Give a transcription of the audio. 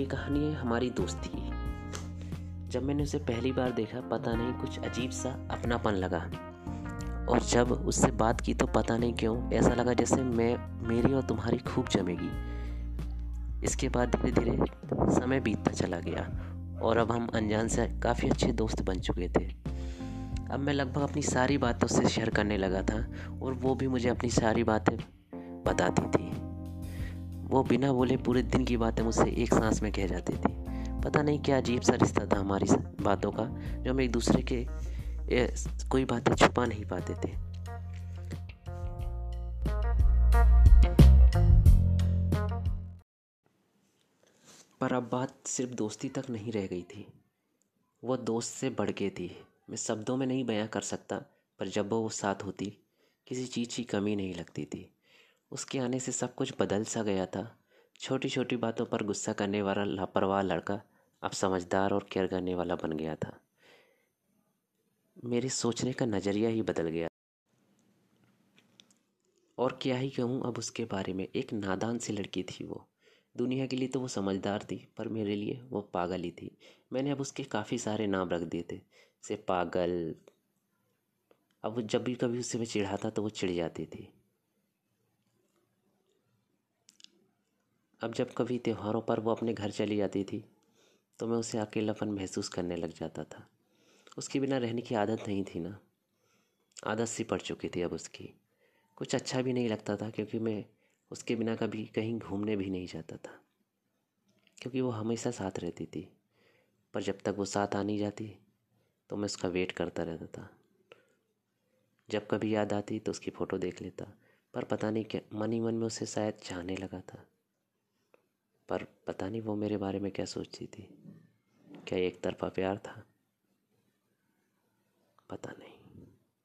कहानी है हमारी दोस्ती की जब मैंने उसे पहली बार देखा, पता नहीं कुछ अजीब सा अपनापन लगा। और जब उससे बात की तो पता नहीं क्यों ऐसा लगा जैसे मैं, मेरी और तुम्हारी खूब जमेगी। इसके बाद धीरे धीरे समय बीतता चला गया और अब हम अनजान से काफ़ी अच्छे दोस्त बन चुके थे। अब मैं लगभग अपनी सारी बातें उससे शेयर करने लगा था और वो भी मुझे अपनी सारी बातें बताती थी। वो बिना बोले पूरे दिन की बातें मुझसे एक सांस में कह जाती थी। पता नहीं क्या अजीब सा रिश्ता था हमारी बातों का, जो हम एक दूसरे के कोई बातें छुपा नहीं पाते थे। पर अब बात सिर्फ़ दोस्ती तक नहीं रह गई थी। वो दोस्त से बढ़ के थी। मैं शब्दों में नहीं बयां कर सकता, पर जब वो साथ होती, किसी चीज़ की कमी नहीं लगती थी। उसके आने से सब कुछ बदल सा गया था। छोटी छोटी बातों पर गुस्सा करने वाला लापरवाह लड़का अब समझदार और केयर करने वाला बन गया था। मेरे सोचने का नज़रिया ही बदल गया। और क्या ही कहूँ, अब उसके बारे में एक नादान सी लड़की थी वो। दुनिया के लिए तो वो समझदार थी, पर मेरे लिए वो पागल ही थी। मैंने अब उसके काफ़ी सारे नाम रख दिए थे, से पागल। अब जब भी कभी उससे मैं चिढ़ाता तो वो चिढ़ जाती थी। अब जब कभी त्योहारों पर वो अपने घर चली जाती थी तो मैं उसे अकेलापन महसूस करने लग जाता था। उसके बिना रहने की आदत नहीं थी ना। आदत सी पड़ चुकी थी अब उसकी। कुछ अच्छा भी नहीं लगता था, क्योंकि मैं उसके बिना कभी कहीं घूमने भी नहीं जाता था। क्योंकि वो हमेशा साथ रहती थी। पर जब तक वो साथ आ नहीं जाती तो मैं उसका वेट करता रहता था। जब कभी याद आती तो उसकी फ़ोटो देख लेता। पर पता नहीं क्या, मन ही मन में उसे शायद चाहने लगा था। पर पता नहीं वो मेरे बारे में क्या सोचती थी। क्या एक तरफा प्यार था? पता नहीं।